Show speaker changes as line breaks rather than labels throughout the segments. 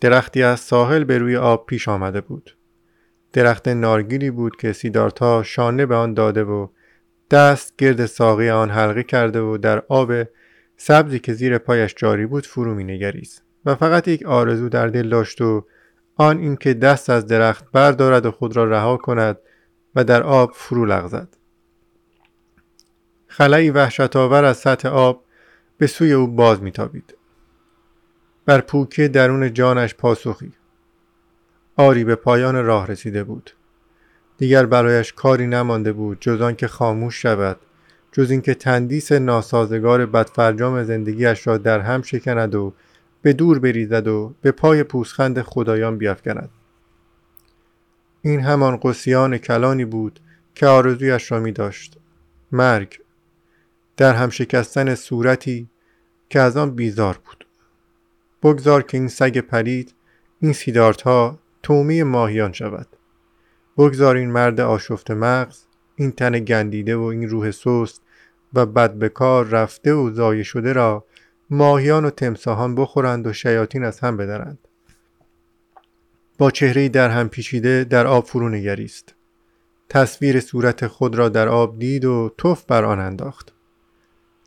درختی از ساحل به روی آب پیش آمده بود. درخت نارگیلی بود که سیدارتا شانه به آن داده و دست گرد ساقی آن حلقه کرده و در آب سبزی که زیر پایش جاری بود فرو می نگریست و فقط یک آرزو در دل داشت و آن اینکه دست از درخت بردارد و خود را رها کند و در آب فرو لغزد. خلایی وحشتآور از سطح آب به سوی او باز میتابید. بر پوکه درون جانش پاسخی. آری به پایان راه رسیده بود. دیگر برایش کاری نمانده بود جز آنکه خاموش شود جز اینکه تندیس ناسازگار بدفرجام زندگیش را در هم شکند و به دور بریزد و به پای پوسخند خدایان بیافکند. این همان قسیان کلانی بود که آرزویش را می داشت. مرگ. در هم شکستن صورتی که از آن بیزار بود. بگذار که این سگ پرید این سیدارت ها تومی ماهیان شود. بگذار این مرد آشفت مغز این تن گندیده و این روح سست و بدبکار رفته و زایه شده را ماهیان و تمساهان بخورند و شیاطین از هم بدرند. با چهره در هم پیچیده در آب فرو نگریست. تصویر صورت خود را در آب دید و توف بر آن انداخت.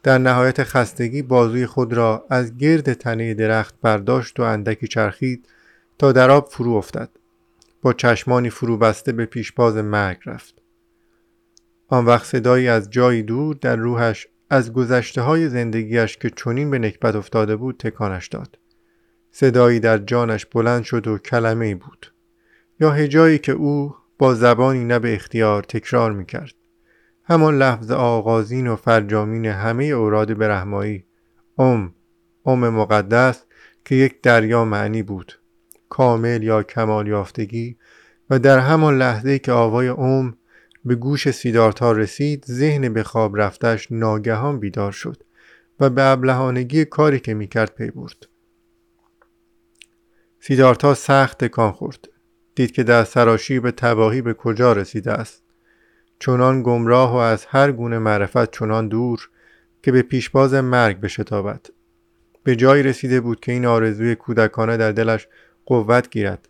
در نهایت خستگی بازوی خود را از گرد تنه درخت برداشت و اندکی چرخید تا در آب فرو افتد. با چشمانی فرو بسته به پیشباز مرگ رفت. آن وقت صدایی از جایی دور در روحش از گذشته های زندگیش که چنین به نکبت افتاده بود تکانش داد. صدایی در جانش بلند شد و کلمه بود. یا هجایی که او با زبانی نه به اختیار تکرار می کرد همان لفظ آغازین و فرجامین همه اوراد برهمایی. ام ام مقدس که یک دریا معنی بود. کامل یا کمال یافتگی و در همان لحظه که آوای ام به گوش سیدارتا رسید ذهن به خواب رفتش ناگهان بیدار شد و به ابلهانگی کاری که می‌کرد پی برد. سیدارتا سخت تکان خورد. دید که در سراشی به تباهی به کجا رسیده است. چنان گمراه و از هر گونه معرفت چنان دور که به پیشباز مرگ بشتابد. به جایی رسیده بود که این آرزوی کودکانه در دلش قوت گیرد.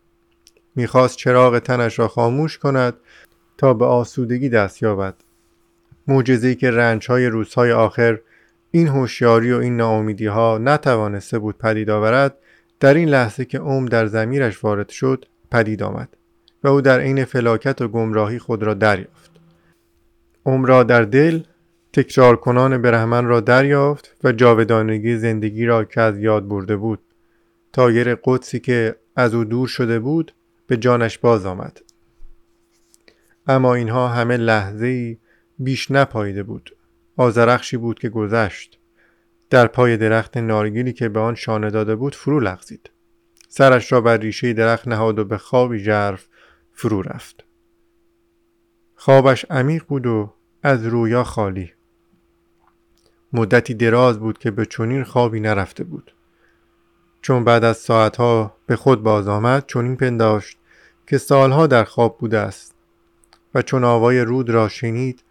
می‌خواست چراغ تنش را خاموش کند تا به آسودگی دست یابد. معجزه‌ای که رنجهای روزهای آخر این هوشیاری و این ناامیدی ها نتوانسته بود پدید آورد در این لحظه که عمر در زمیرش وارد شد پدید آمد و او در عین فلاکت و گمراهی خود را دریافت. عمر را در دل تکرار کنان برهمن را دریافت و جاودانگی زندگی را که از یاد برده بود. تایر قدسی که از او دور شده بود به جانش باز آمد. اما اینها همه لحظه ای بیش نپاییده بود. آزرخشی بود که گذشت. در پای درخت نارگیلی که به آن شانه داده بود فرو لغزید. سرش را بر ریشه درخت نهاد و به خوابی ژرف فرو رفت. خوابش عمیق بود و از رویا خالی. مدتی دراز بود که به چنین خوابی نرفته بود. چون بعد از ساعتها به خود باز آمد چنین پنداشت که سالها در خواب بوده است و چون آوای رود را شنید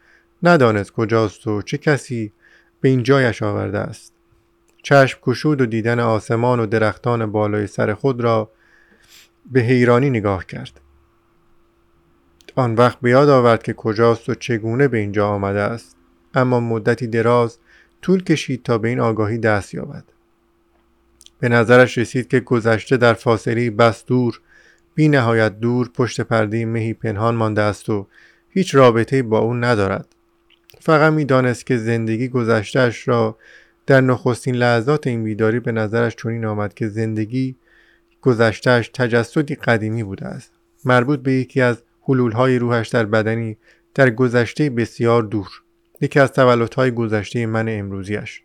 ندانست کجاست و چه کسی به این جایش آورده است. چشم کشود و دیدن آسمان و درختان بالای سر خود را به حیرانی نگاه کرد. آن وقت به یاد آورد که کجاست و چگونه به اینجا آمده است. اما مدتی دراز طول کشید تا به این آگاهی دست یابد. به نظرش رسید که گذشته در فاصله بس دور بی نهایت دور پشت پرده مهی پنهان مانده است و هیچ رابطه با او ندارد. فقط می‌دانست که زندگی گذشتهش را در نخستین لحظات این بیداری به نظرش چنین آمد که زندگی گذشتهش تجسدی قدیمی بوده است. مربوط به یکی از حلولهای روحش در بدنی در گذشته بسیار دور یکی از تولدهای گذشته من امروزیش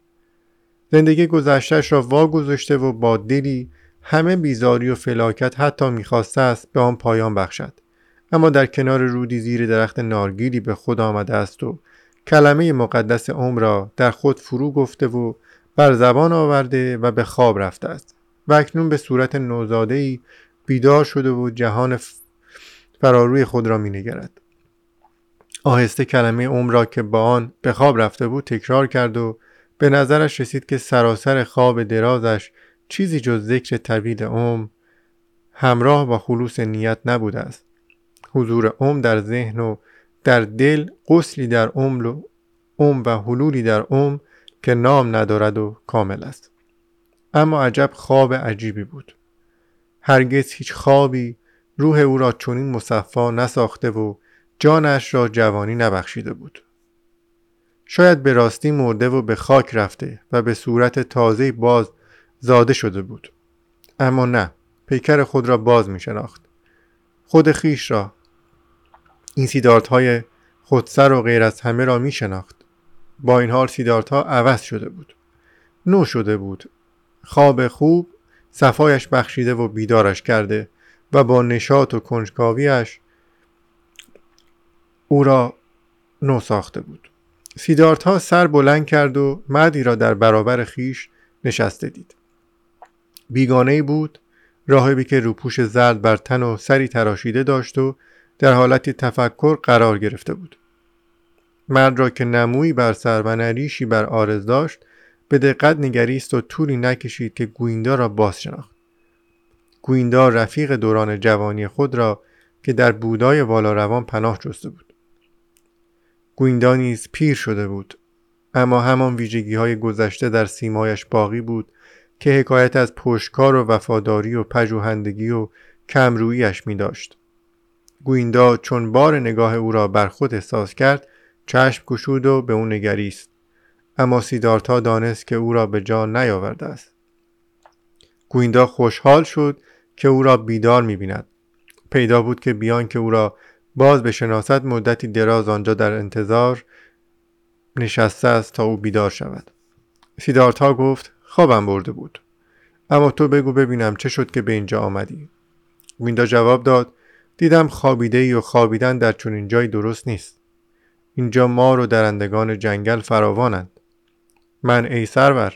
زندگی گذشتهش را واگذاشته و با دلی همه بیزاری و فلاکت حتی می‌خواسته است به آن پایان بخشد. اما در کنار رودی زیر درخت نارگیلی به خود آمده است و کلمه مقدس عمر را در خود فرو گفته و بر زبان آورده و به خواب رفته است. و اکنون به صورت نوزاده بیدار شده و جهان فراروی خود را می نگرد. آهسته کلمه عمر را که با آن به خواب رفته بود تکرار کرد و به نظرش رسید که سراسر خواب درازش چیزی جز ذکر طویل عمر همراه با خلوص نیت نبوده است. حضور ام در ذهن و در دل قسلی در ام و ام و حلولی در ام که نام ندارد و کامل است. اما عجب خواب عجیبی بود. هرگز هیچ خوابی روح او را چنین مصفا نساخته و جانش را جوانی نبخشیده بود. شاید به راستی مرده و به خاک رفته و به صورت تازه باز زاده شده بود. اما نه پیکر خود را باز می شناخت. خود خیش را. این سیدارت های خودسر و غیر از همه را می شناخت. با این حال سیدارت ها عوض شده بود. نو شده بود. خواب خوب صفایش بخشیده و بیدارش کرده و با نشاط و کنجکاویش او را نو ساخته بود. سیدارت ها سر بلند کرد و مردی را در برابر خیش نشسته دید. بیگانه بود راهبی که روپوش زرد بر تن و سری تراشیده داشت و در حالتی تفکر قرار گرفته بود. مرد را که نمویی بر سر و نریشی بر آرز داشت به دقت نگریست و طولی نکشید که گویندا را باز شناخت گویندا رفیق دوران جوانی خود را که در بودای والاروان پناه جسته بود گویندا نیز پیر شده بود اما همان ویژگی های گذشته در سیمایش باقی بود که حکایت از پشکار و وفاداری و پژوهندگی و کمرویش می داشت. گویندا چون بار نگاه او را بر خود احساس کرد چشم گشود و به او نگریست اما سیدارتا دانست که او را به جان نیاورده است گویندا خوشحال شد که او را بیدار می‌بیند. پیدا بود که بیان که او را باز به شناست مدتی دراز آنجا در انتظار نشسته است تا او بیدار شود. سیدارتا گفت خوابم برده بود. اما تو بگو ببینم چه شد که به اینجا آمدی. گویندا جواب داد دیدم خابیده ای و خوابیدن در چنین جای درست نیست. اینجا مار و درندگان جنگل فراوانند. من ای سرور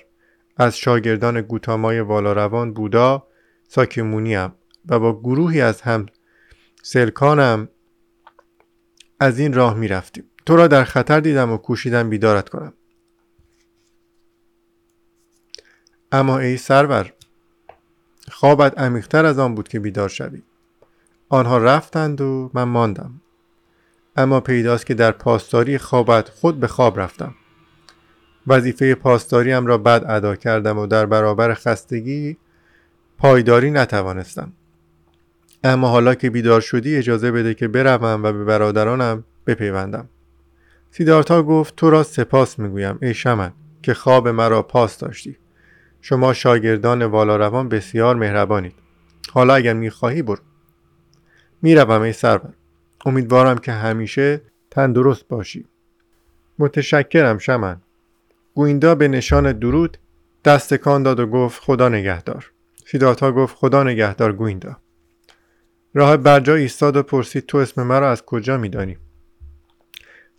از شاگردان گوتامای والاروان بودا ساکیمونیم و با گروهی از هم سلکانم از این راه می رفتیم تو را در خطر دیدم و کوشیدم بیدارت کنم. اما ای سرور خوابت عمیقتر از آن بود که بیدار شوی. آنها رفتند و من ماندم. اما پیداست که در پاسداری خوابت خود به خواب رفتم. وظیفه پاسداریم را بد ادا کردم و در برابر خستگی پایداری نتوانستم. اما حالا که بیدار شدی اجازه بده که بروم و به برادرانم بپیوندم. سیدارتا گفت تو را سپاس می‌گویم ای شمن که خواب مرا پاس داشتی. شما شاگردان والاروان بسیار مهربانید. حالا اگر می‌خواهی برو. می‌روم ای سرور. امیدوارم که همیشه تندرست باشی. متشکرم شمن. گویندا به نشان درود دستکان داد و گفت خدا نگهدار. سیداتا گفت خدا نگهدار گویندا راه برجا ایستاد و پرسید تو اسم مرا از کجا میدانی؟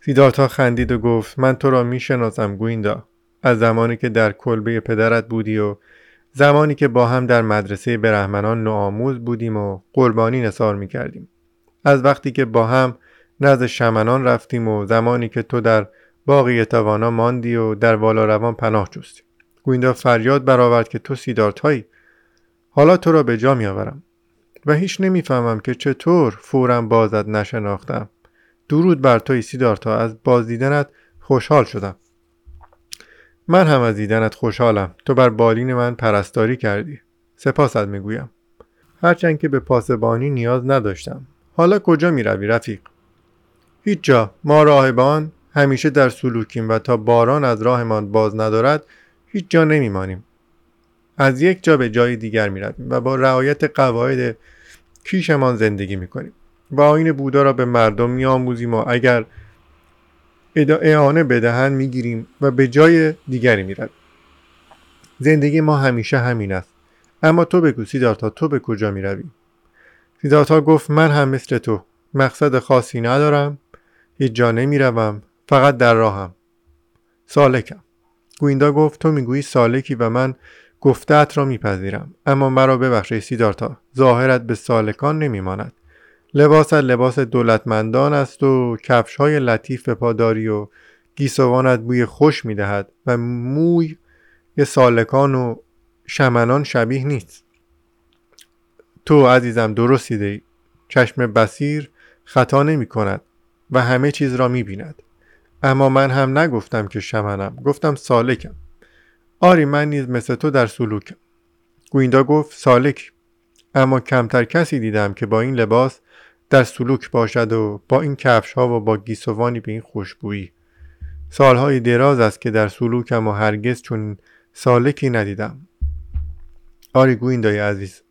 سیدارتا خندید و گفت من تو را می‌شناسم گویندا از زمانی که در کلبه پدرت بودی و زمانی که با هم در مدرسه برهمنان نوآموز بودیم و قربانی نصار می‌کردیم. از وقتی که با هم نزد شمنان رفتیم و زمانی که تو در باقی توانا ماندی و در والا روان پناه جستی گویندا فریاد برآورد که تو سیدارتایی حالا تو را به جا میآورم و هیچ نمی‌فهمم که چطور فورا بازت نشناختم. درود بر توی سیدارتا از بازدیدنت خوشحال شدم. من هم از دیدنت خوشحالم. تو بر بالین من پرستاری کردی. سپاست می‌گویم. هرچند که به پاسبانی نیاز نداشتم. حالا کجا می روی رفیق؟ هیچ جا. ما راهبان همیشه در سلوکیم و تا باران از راهمان باز ندارد هیچ جا نمیمانیم. از یک جا به جای دیگر می رویم و با رعایت قواعد کیشمان زندگی می کنیم و آین بودا را به مردم می آموزیم و اگر اعانه بدهند می گیریم و به جای دیگری می رویم زندگی ما همیشه همین است. اما تو بگو سیدارتا تو به کجا می روی؟ سیدارتا گفت من هم مثل تو مقصد خاصی ندارم هیچ جا نمی روم فقط در راهم. سالکم. گویندا گفت تو می‌گویی سالکی و من گفتت را میپذیرم. اما مرا ببخشی سیدارتا ظاهرت به سالکان نمیماند. لباست لباس دولتمندان است و کفش های لطیف به پاداری و گیسوانت بوی خوش می‌دهد و موی سالکان و شمنان شبیه نیست. تو عزیزم درست ای چشم بسیر خطا نمی کند و همه چیز را می بیند اما من هم نگفتم که شمنم. گفتم سالکم. آری من نیز مثل تو در سلوکم گویندا گفت سالک. اما کمتر کسی دیدم که با این لباس در سلوک باشد و با این کفش ها و با گیسوانی به این خوشبویی. سالهای دراز است که در سلوکم و هرگز چون سالکی ندیدم. آری گویندای عزیز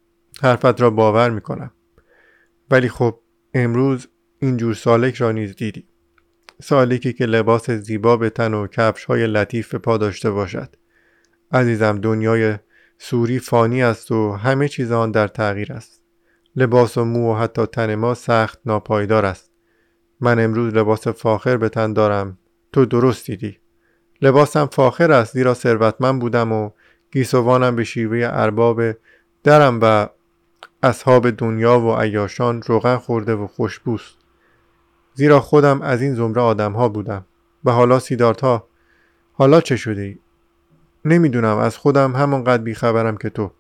حرفت را باور می‌کنم. ولی خب امروز اینجور سالک را نیز دیدی. سالکی که لباس زیبا به تن و کفش های لطیف به پا داشته باشد. عزیزم دنیای سوری فانی است و همه چیز آن در تغییر است. لباس و مو و حتی تن ما سخت ناپایدار است. من امروز لباس فاخر به تن دارم. تو درست دیدی. لباسم فاخر است زیرا ثروتمند بودم و گیسوانم به شیوه ارباب درم و اصحاب دنیا و عیاشان روغن خورده و خوشبوست زیرا خودم از این زمره آدم ها بودم. و حالا سیدارت حالا چه شده ای؟ نمی‌دونم از خودم همانقدر بیخبرم که تو.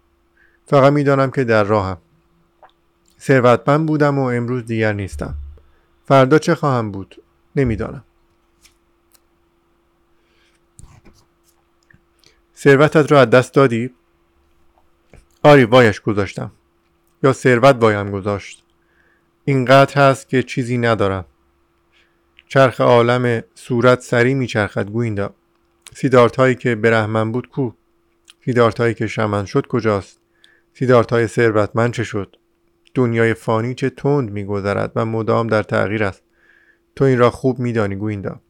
فقط می‌دانم که در راهم. ثروتمند بودم و امروز دیگر نیستم. فردا چه خواهم بود؟ نمی‌دانم. ثروتت را از دست دادی؟ آری وایش گذاشتم. یا ثروت وایم گذاشت. اینقدر هست که چیزی ندارم. چرخ عالم صورت سری میچرخد گویندا سیدارت هایی که برهمن بود کو؟ سیدارت هایی که شمن شد کجاست؟ سیدارت های ثروتمند چه شد؟ دنیای فانی چه تند میگذرد و مدام در تغییر است. تو این را خوب میدانی گویندا.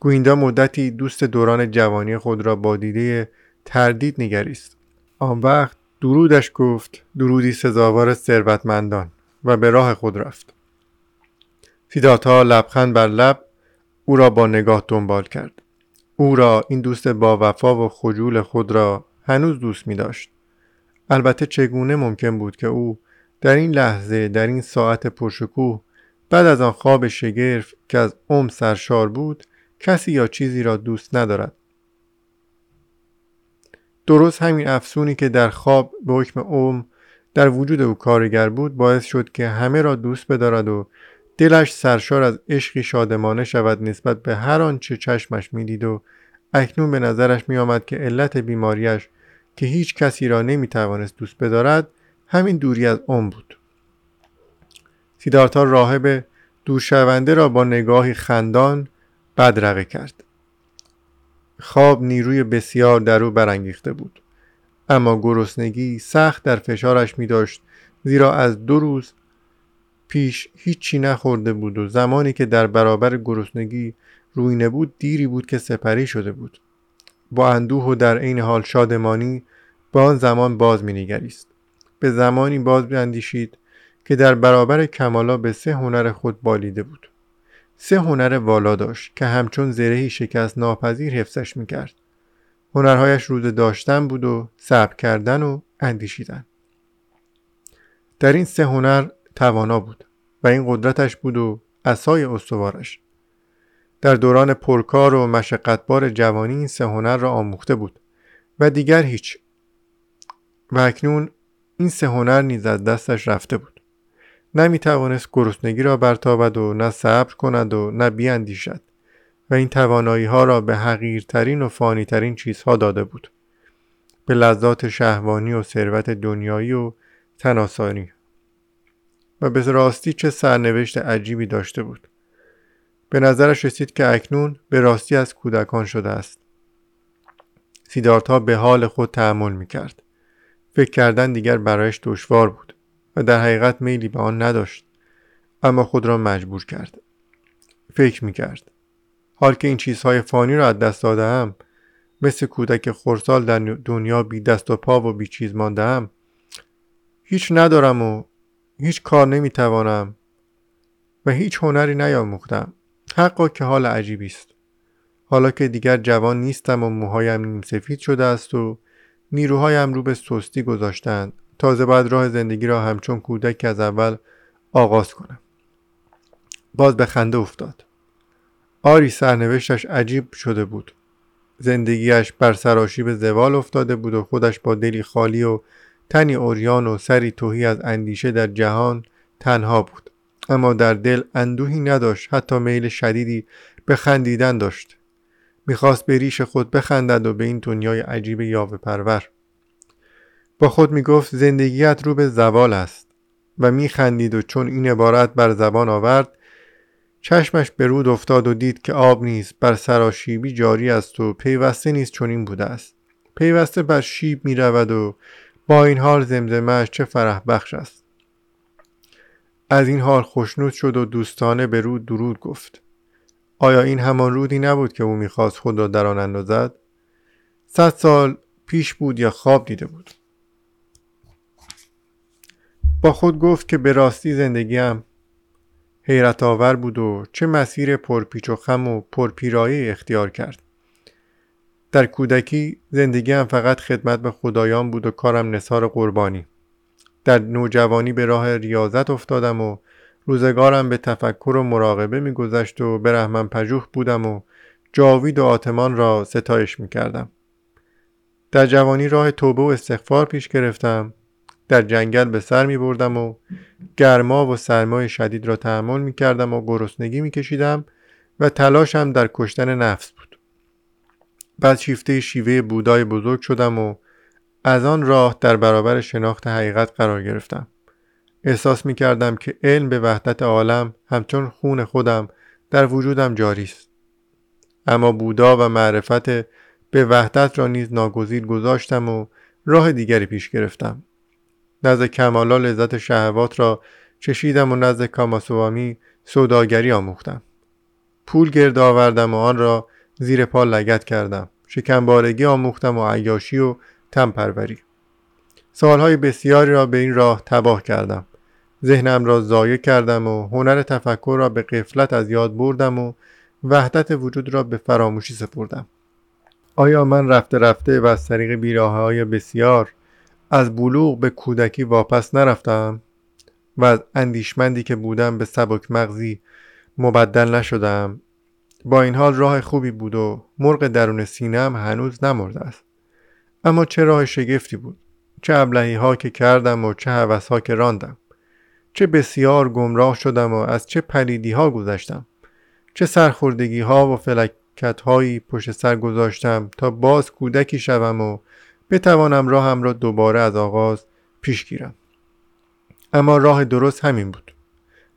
گویندا مدتی دوست دوران جوانی خود را با دیده تردید نگریست. آن وقت درودش گفت درودی سزاوار ثروتمندان و به راه خود رفت. سیداتا لبخند بر لب او را با نگاه دنبال کرد. او را این دوست با وفا و خجول خود را هنوز دوست می داشت البته چگونه ممکن بود که او در این لحظه در این ساعت پرشکوه بعد از آن خواب شگرف که از عم سرشار بود کسی یا چیزی را دوست ندارد. درست همین افسونی که در خواب به حکم اوم در وجود او کارگر بود باعث شد که همه را دوست بدارد و دلش سرشار از عشقی شادمانه شود نسبت به هر آنچه چشمش می‌دید و اکنون به نظرش میآمد که علت بیماریش که هیچ کسی را نمی‌توانست دوست بدارد همین دوری از اوم بود. سیدارتا راهب دورشونده را با نگاهی خندان بدرقه کرد. خواب نیروی بسیار در او برانگیخته بود. اما گرسنگی سخت در فشارش می داشت زیرا از دو روز پیش هیچی نخورده بود و زمانی که در برابر گرسنگی روینه بود دیری بود که سپری شده بود. با اندوه و در عین حال شادمانی به آن زمان باز مینگریست به زمانی باز بیاندیشید که در برابر کمالا به سه هنر خود بالیده بود. سه هنر والا داشت که همچون زرهی شکست ناپذیر حفظش می‌کرد. هنرهایش روز داشتن بود و صبر کردن و اندیشیدن. در این سه هنر توانا بود و این قدرتش بود و اسای استوارش. در دوران پرکار و مشقتبار جوانی این سه هنر را آموخته بود و دیگر هیچ. و اکنون این سه هنر نیز از دستش رفته بود. نمی توانست گرسنگی را برتابد و نه صبر کند و نه بیاندیشد و این توانایی ها را به حقیرترین و فانیترین چیزها داده بود. به لذات شهوانی و ثروت دنیایی و تناسانی. و به راستی چه سرنوشت عجیبی داشته بود. به نظرش رسید که اکنون به راستی از کودکان شده است. سیدارت به حال خود تحمل می کرد فکر کردن دیگر برایش دشوار بود و در حقیقت میلی به آن نداشت اما خود را مجبور کرد. فکر می کرد حال که این چیزهای فانی را از دست دادم مثل کودک خورسال در دنیا بی دست و پا و بی چیز مانده هیچ ندارم و هیچ کار نمی‌توانم و هیچ هنری نیاموختم. حقا که حال عجیبی است. حالا که دیگر جوان نیستم و موهایم نیم سفید شده است و نیروهایم رو به سستی گذاشتند. تازه باید راه زندگی را همچون کودک از اول آغاز کنم. باز به خنده افتاد. آری سرنوشتش عجیب شده بود. زندگیش بر سراشیب زوال افتاده بود و خودش با دلی خالی و تنی اوریان و سری توهی از اندیشه در جهان تنها بود. اما در دل اندوهی نداشت حتی میل شدیدی به خندیدن داشت. می‌خواست به ریش خود بخندد و به این دنیای عجیب یاوه پرور. با خود می‌گفت زندگیت رو به زوال است. و میخندید و چون این عبارت بر زبان آورد چشمش به رود افتاد و دید که آب نیست بر سراشیبی جاری است و پیوسته نیست چون این بوده است. پیوسته بر شیب می رود و با این حال زمزمهش چه فرح بخش است. از این حال خوشنود شد و دوستانه به رود درود گفت. آیا این همان رودی نبود که او می‌خواست خود را در آن اندازد؟ صد سال پیش بود یا خواب دیده بود؟ با خود گفت که به راستی زندگیم حیرت آور بود و چه مسیر پرپیچ و خم و پرپیرایه اختیار کرد. در کودکی زندگیم فقط خدمت به خدایان بود و کارم نصار قربانی. در نوجوانی به راه ریاضت افتادم و روزگارم به تفکر و مراقبه میگذشت و به رحمن پژوه بودم و جاوید و آتمان را ستایش می‌کردم. در جوانی راه توبه و استغفار پیش گرفتم در جنگل به سر می بردم و گرما و سرمای شدید را تحمل می کردم و گرسنگی می کشیدم و تلاشم در کشتن نفس بود. بعد شیفته شیوه بودای بزرگ شدم و از آن راه در برابر شناخت حقیقت قرار گرفتم. احساس می کردم که علم به وحدت عالم همچون خون خودم در وجودم جاری است. اما بودا و معرفت به وحدت را نیز ناگزیر گذاشتم و راه دیگری پیش گرفتم. نزد کمالا لذت شهوات را چشیدم و نزد کاماسوامی سوداگری آموختم. پول گرد آوردم و آن را زیر پا لگت کردم. شکمبارگی آموختم و عیاشی و تمپروری سالهای بسیاری را به این راه تباه کردم. ذهنم را ضایع کردم و هنر تفکر را به قفلت از یاد بردم و وحدت وجود را به فراموشی سپردم. آیا من رفته رفته و از طریق بیراه های بسیار از بلوغ به کودکی واپس نرفتم و از اندیشمندی که بودم به سبک مغزی مبدل نشدم؟ با این حال راه خوبی بود و مرغ درون سینم هنوز نمرده است. اما چه راه شگفتی بود. چه ابلهی ها که کردم و چه حوث ها که راندم. چه بسیار گمراه شدم و از چه پلیدی ها گذشتم. چه سرخوردگی ها و فلکت هایی پشت سر گذاشتم تا باز کودکی شوم و بتوانم راهم را دوباره از آغاز پیش گیرم. اما راه درست همین بود.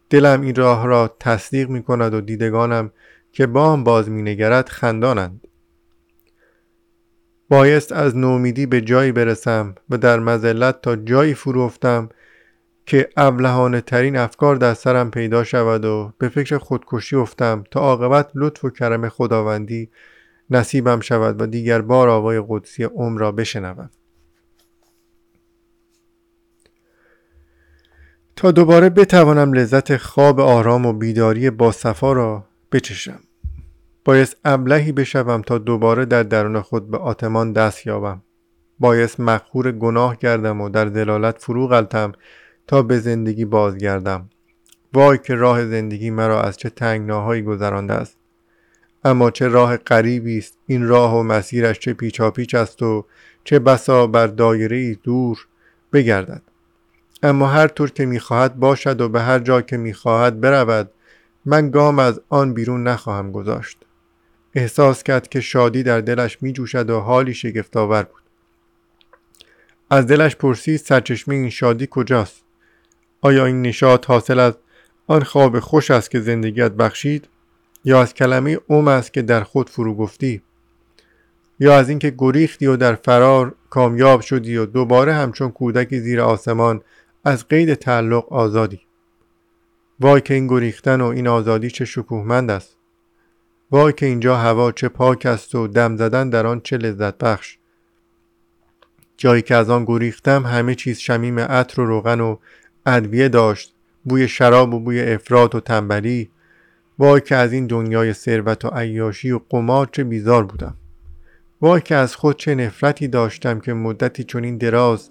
دلم این راه را تصدیق می کند و دیدگانم که بام باز می نگرد خندانند. بایست از نومیدی به جایی برسم و در مزلت تا جایی فرو افتم که ابلهانه ترین افکار در سرم پیدا شود و به فکر خودکشی افتم تا عاقبت لطف و کرم خداوندی نصیبم شود و دیگر بار آوای قدسی عمر را بشنوم. تا دوباره بتوانم لذت خواب آرام و بیداری با صفا را بچشم. بایست ابلهی بشوم تا دوباره در درون خود به آتمان دست یابم. بایست مخور گناه گردم و در دلالت فرو غلطم تا به زندگی بازگردم. وای که راه زندگی مرا از چه تنگناهایی گذرانده است. اما چه راه غریبی است. این راه و مسیرش چه پیچاپیچ است و چه بسا بر دایره دور بگردد. اما هر طور که می‌خواهد باشد و به هر جا که می‌خواهد برود من گام از آن بیرون نخواهم گذاشت. احساس کرد که شادی در دلش می جوشد و حالی شگفتآور بود. از دلش پرسید سرچشمه این شادی کجاست؟ آیا این نشاط حاصل از آن خواب خوش است که زندگیت بخشید؟ یا از کلمه اوم است که در خود فرو گفتی؟ یا از اینکه گریختی و در فرار کامیاب شدی و دوباره همچون کودکی زیر آسمان از قید تعلق آزادی؟ وای که این گریختن و این آزادی چه شکوهمند است. وای که اینجا هوا چه پاک است و دم زدن در آن چه لذت بخش. جایی که از آن گریختم همه چیز شمیم عطر و روغن و ادویه داشت بوی شراب و بوی افراد و تنبلی. وای که از این دنیای ثروت و عیاشی و قمار چه بیزار بودم. وای که از خود چه نفرتی داشتم که مدتی چنین دراز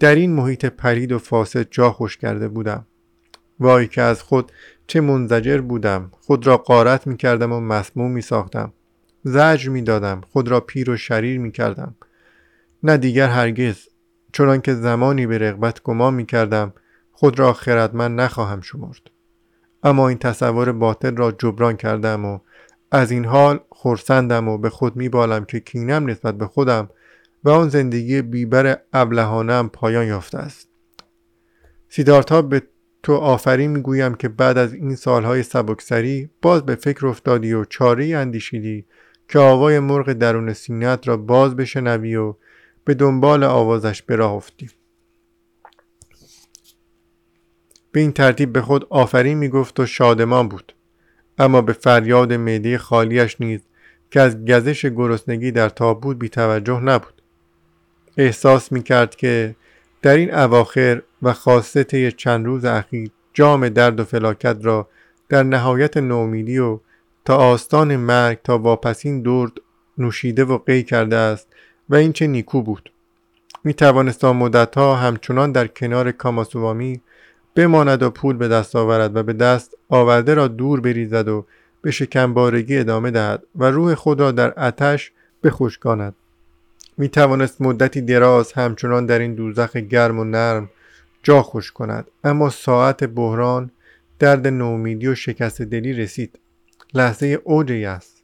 در این محیط پرید و فاسد جا خوش کرده بودم. وای که از خود چه منزجر بودم. خود را قارت می کردم و مسموم می ساختم زجر می دادم خود را پیر و شریر می کردم نه دیگر هرگز. چون که زمانی به رغبت گمان می کردم خود را خردمند نخواهم شمرد. اما این تصور باطل را جبران کردم و از این حال خورسندم و به خود میبالم که کینم نسبت به خودم و آن زندگی بیبر ابلهانم پایان یافته است. سیدارتا به تو آفرین می‌گویم که بعد از این سالهای سبکسری باز به فکر افتادی و چاره اندیشیدی که آوای مرغ درون سینه‌ات را باز بشنوی و به دنبال آوازش براه افتی. به این ترتیب به خود آفرین می‌گفت و شادمان بود. اما به فریاد معده خالیش نیز که از گزش گرسنگی در تاب بود بی توجه نبود. احساس می کرد که در این اواخر و خاصه طی چند روز اخیر جام درد و فلاکت را در نهایت نومیدی و تا آستان مرگ تا واپسین درد نوشیده و قی کرده است و این چه نیکو بود. می توانست مدتها همچنان در کنار کاماسوامی بماند و پول به دست آورد و به دست آورده را دور بریزد و به شکمبارگی ادامه دهد و روح خود را در آتش بخشکاند. می توانست مدتی دراز همچنان در این دوزخ گرم و نرم جا خوش کند. اما ساعت بحران درد نومیدی و شکست دلی رسید. لحظه اوجی است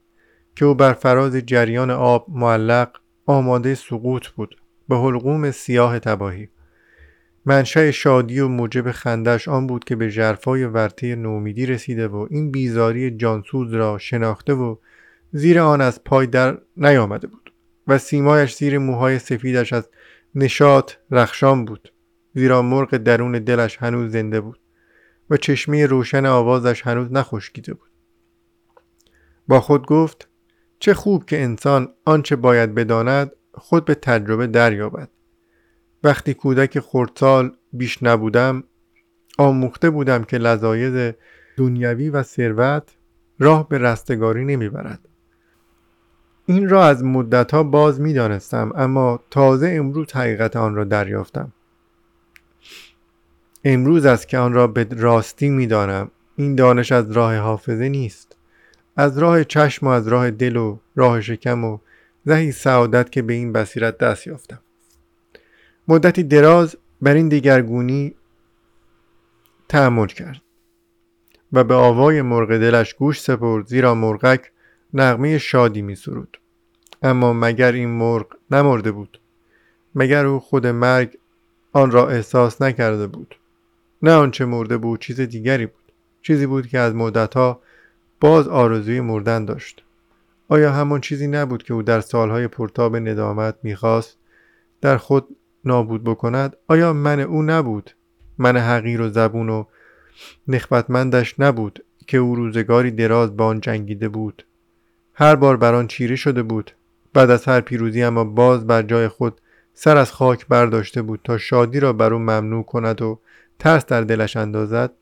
که او بر فراز جریان آب معلق آماده سقوط بود. به حلقوم سیاه تباهی. منشأ شادی و موجب خندش آن بود که به جرفای ورطه نومیدی رسیده و این بیزاری جانسوز را شناخته و زیر آن از پای در نیامده بود. و سیمایش زیر موهای سفیدش از نشاط رخشان بود زیرا مرغ درون دلش هنوز زنده بود و چشمه روشن آوازش هنوز نخشکیده بود. با خود گفت چه خوب که انسان آنچه باید بداند خود به تجربه دریابد. وقتی کودک خردسال بیش نبودم آموخته بودم که لذایز دنیوی و ثروت راه به رستگاری نمی‌برد. این را از مدتها باز می‌دانستم اما تازه امروز حقیقت آن را دریافتم. امروز است که آن را به راستی می‌دانم. این دانش از راه حافظه نیست. از راه چشم و از راه دل و راه شکم و زهی سعادت که به این بصیرت دست یافتم. مدتی دراز بر این دیگرگونی تحمل کرد و به آوای مرغ دلش گوش سپرد زیرا مرغک نغمه شادی می سرود. اما مگر این مرغ نمرده بود؟ مگر او خود مرگ آن را احساس نکرده بود؟ نه آنچه مرده بود چیز دیگری بود. چیزی بود که از مدتها باز آرزوی مردن داشت. آیا همان چیزی نبود که او در سالهای پرتاب ندامت می‌خواست در خود نابود بکند؟ آیا من او نبود؟ من حقیر و زبون و نخبتمندش نبود که او روزگاری دراز با آن جنگیده بود؟ هر بار بر آن چیره شده بود. بعد از هر پیروزی اما باز بر جای خود سر از خاک برداشته بود تا شادی را بر او ممنوع کند و ترس در دلش اندازد.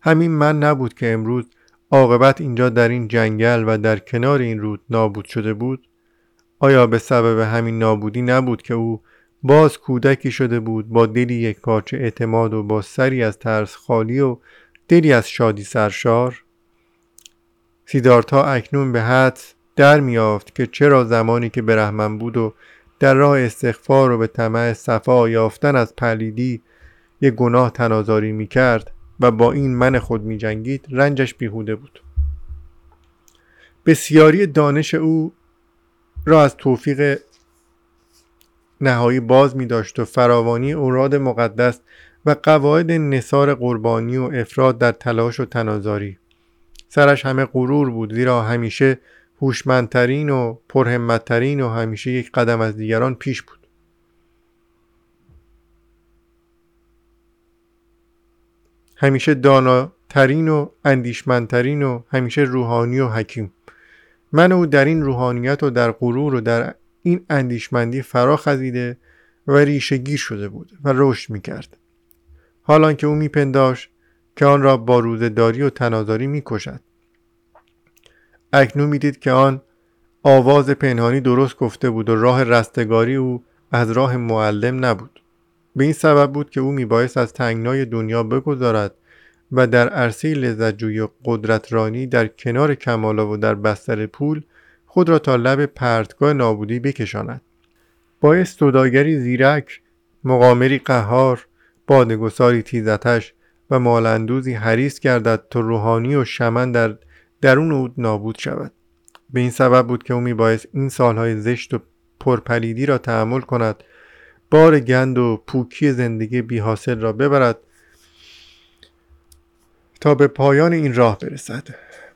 همین من نبود که امروز عاقبت اینجا در این جنگل و در کنار این رود نابود شده بود. آیا به سبب همین نابودی نبود که او باز کودکی شده بود با دلی یک پارچه اعتماد و با سری از ترس خالی و دلی از شادی سرشار؟ سیدارتا اکنون به حد در میافت که چرا زمانی که برهمن بود و در راه استغفار و به طمع صفا یافتن از پلیدی یک گناه تنازاری می کرد و با این من خود می جنگید رنجش بیهوده بود. بسیاری دانش او را از توفیق نهایی باز می داشت و فراوانی اوراد مقدس و قواعد نصار قربانی و افراد در تلاش و تنازاری سرش همه غرور بود زیرا همیشه هوشمندترین و پرهمتترین و همیشه یک قدم از دیگران پیش بود. همیشه داناترین و اندیشمندترین و همیشه روحانی و حکیم. من او در این روحانیت و در غرور و در این اندیشمندی فرا خزیده و ریشگیر شده بود و رشد می‌کرد. حالان که او میپنداش که آن را با روزداری و تنازاری می‌کشد. اکنون می‌دید که آن آواز پنهانی درست گفته بود و راه رستگاری او از راه معلم نبود. به این سبب بود که او میبایست از تنگنای دنیا بگذارد و در عرصه لذتجویی و قدرترانی در کنار کمالا و در بستر پول خود را تا لب پرتگاه نابودی بکشاند. باعث سوداگری زیرک مقامری قهار بادگساری تیزتش و مالندوزی حریص گردد تا روحانی و شمن در درون او نابود شود. به این سبب بود که او میبایست این سالهای زشت و پرپلیدی را تحمل کند بار گند و پوکی زندگی بی حاصل را ببرد تا به پایان این راه برسد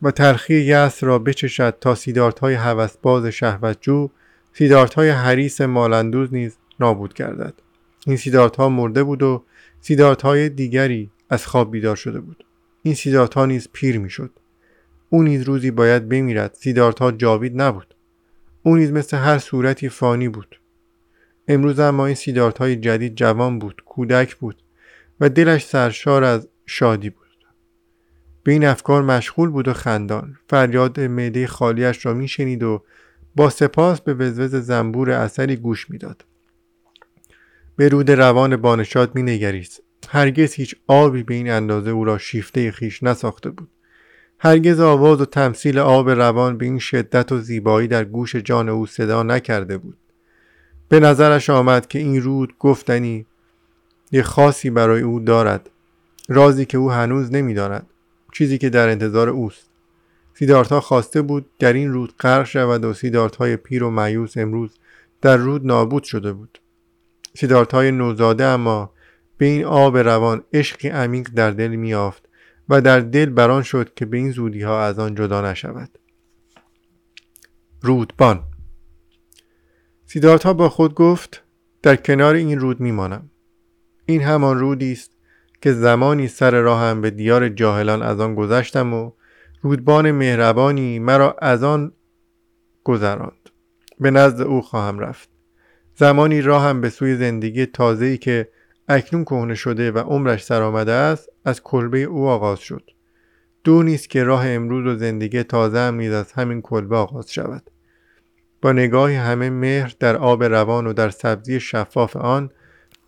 و تلخی یأس را بچشد تا سیدارت های باز شهوتجو سیدارت های حریس مالندوز نیز نابود گردد. این سیدارت ها مرده بود و سیدارت های دیگری از خواب بیدار شده بود. این سیدارت ها نیز پیر می‌شد. او نیز روزی باید بمیرد. سیدارت ها جاوید نبود. او نیز مثل هر صورتی فانی بود. امروز اما این سیدارت های جدید جوان بود کودک بود و دلش سرشار از شادی بود. به این افکار مشغول بود و خندان. فریاد معده خالیش را میشنید و با سپاس به وزوز زنبور اثری گوش می‌داد. به رود روان بانشاد می نگریست. هرگز هیچ آبی به این اندازه او را شیفته خیش نساخته بود. هرگز آواز و تمثیل آب روان به این شدت و زیبایی در گوش جان او صدا نکرده بود. به نظرش آمد که این رود گفتنی یه خاصی برای او دارد. رازی که او هنوز نمی‌داند چیزی که در انتظار اوست. سیدارتا خواسته بود در این رود غرق شود و سیدارت های پیر و معیوس امروز در رود نابود شده بود. سیدارت های نوزاده اما به این آب روان عشقی عمیق در دل میافت و در دل بران شد که به این زودی ها از آن جدا نشود. رودبان سیدارتا با خود گفت در کنار این رود میمانم. این همان رودی است که زمانی سر راهم به دیار جاهلان از آن گذشتم و رودبان مهربانی مرا از آن گذراند. به نزد او خواهم رفت. زمانی راهم به سوی زندگی تازه‌ای که اکنون کهنه شده و عمرش سر آمده است از کلبه او آغاز شد. دو نیست که راه امروز و زندگی تازه هم نیز از همین کلبه آغاز شود. با نگاهی همه مهر در آب روان و در سبزی شفاف آن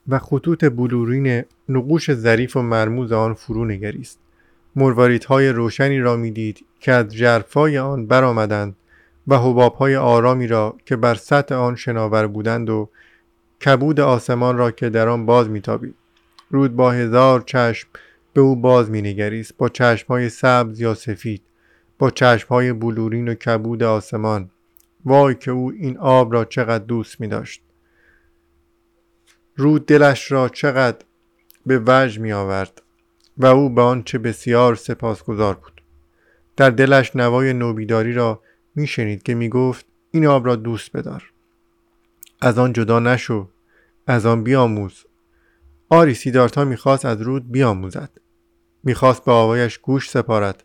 و خطوط بلورین نقوش ظریف و مرموز آن فرو نگریست. های روشنی را می‌دید که از جرفای آن برآمدند و های آرامی را که بر سطح آن شناور بودند و کبود آسمان را که در آن باز میتابید. رود با هزار چشم به او باز مینگریست. با های سبز یا سفید با های بلورین و کبود آسمان. وای که او این آب را چقدر دوست می داشت رود دلش را چقدر به وجه می آورد و او به آنچه بسیار سپاسگزار بود. در دلش نوای نوبیداری را می شنید که می گفت این آب را دوست بدار. از آن جدا نشو از آن بیاموز. آری سیدارتا می‌خواست از رود بیاموزد. می‌خواست به آوایش گوش سپارد.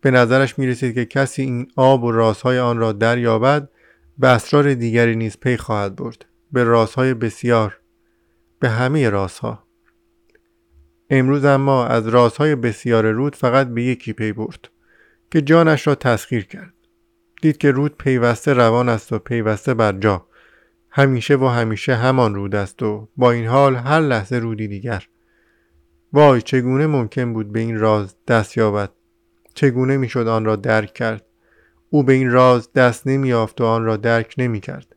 به نظرش می‌رسید که کسی این آب و رازهای آن را دریابد به اسرار دیگری نیز پی خواهد برد. به رازهای بسیار به همه رازها. امروز اما از رازهای بسیار رود فقط به یکی پی برد که جانش را تسخیر کرد. دید که رود پیوسته روان است و پیوسته بر جا. همیشه و همیشه همان رود است و با این حال هر لحظه رودی دیگر. وای چگونه ممکن بود به این راز دست یابد؟ چگونه می‌شد آن را درک کرد؟ او به این راز دست نمیافت و آن را درک نمی کرد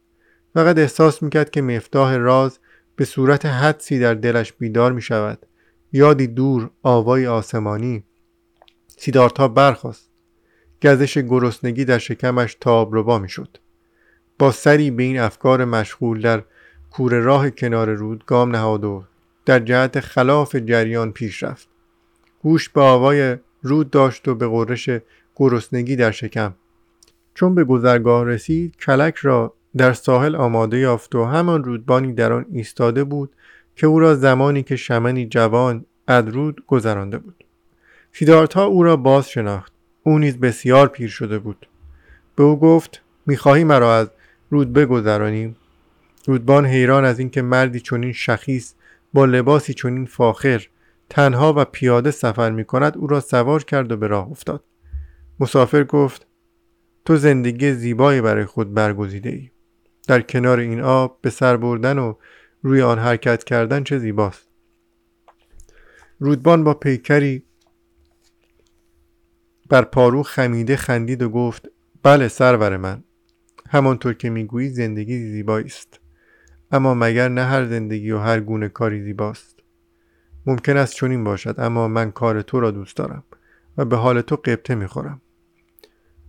فقط احساس می‌کرد که مفتاح راز به صورت حدسی در دلش بیدار می شود یادی دور آوای آسمانی. سیدارتا برخواست گزش گرسنگی در شکمش تابروا می شد با سری به این افکار مشغول در کور راه کنار رود گام نهاد و در جهت خلاف جریان پیش رفت. گوش به آوای رود داشت و به قررش گرسنگی در شکم. چون به گذرگاه رسید کلک را در ساحل آماده یافت و همان رودبانی در آن ایستاده بود که او را زمانی که شمنی جوان ادرود گذرانده بود. سیدارتا او را باز شناخت او نیز بسیار پیر شده بود. به او گفت می‌خواهی مرا از رود بگذرانی رودبان حیران از اینکه مردی چنین شخیص با لباسی چنین فاخر تنها و پیاده سفر می کند او را سوار کرد و به راه افتاد. مسافر گفت تو زندگی زیبایی برای خود برگزیده ای در کنار این آب به سر بردن و روی آن حرکت کردن چه زیباست. رودبان با پیکری بر پارو خمیده خندید و گفت بله سرور من. همانطور که می‌گویی زندگی زیبایی است. اما مگر نه هر زندگی و هر گونه کاری زیباست. ممکن است چنین باشد اما من کار تو را دوست دارم و به حال تو قبطه می‌خورم.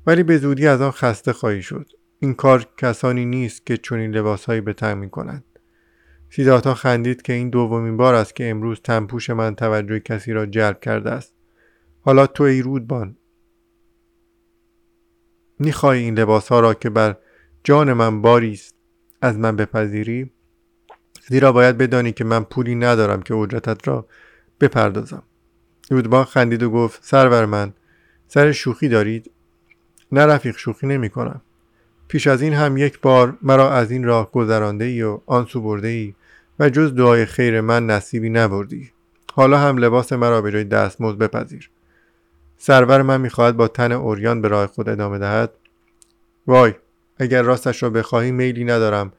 ولی به زودی از آن خسته خواهی شد. این کار کسانی نیست که چنین لباسهایی به تن می‌کنند. سیداتا خندید که این دومین بار است که امروز تنپوش من توجه کسی را جلب کرده است. حالا تو ای رودبان. می‌خواهی این لباس ها را که بر جان من باری است. از من بپذیری؟ زیرا باید بدانی که من پولی ندارم که اجرتت را بپردازم. رودبان خندید و گفت سرور من سر شوخی دارید؟ نه رفیق شوخی نمی کنم. پیش از این هم یک بار مرا از این راه گذرانده ای و آن سو برده ای و جز دعای خیر من نصیبی نبردی. حالا هم لباس مرا به جای دستمزد بپذیر. سرور من می‌خواهد با تن اوریان به راه خود ادامه دهد؟ وای اگر راستش را بخواهی میلی ندارم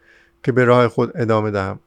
که به راه خود ادامه دهم.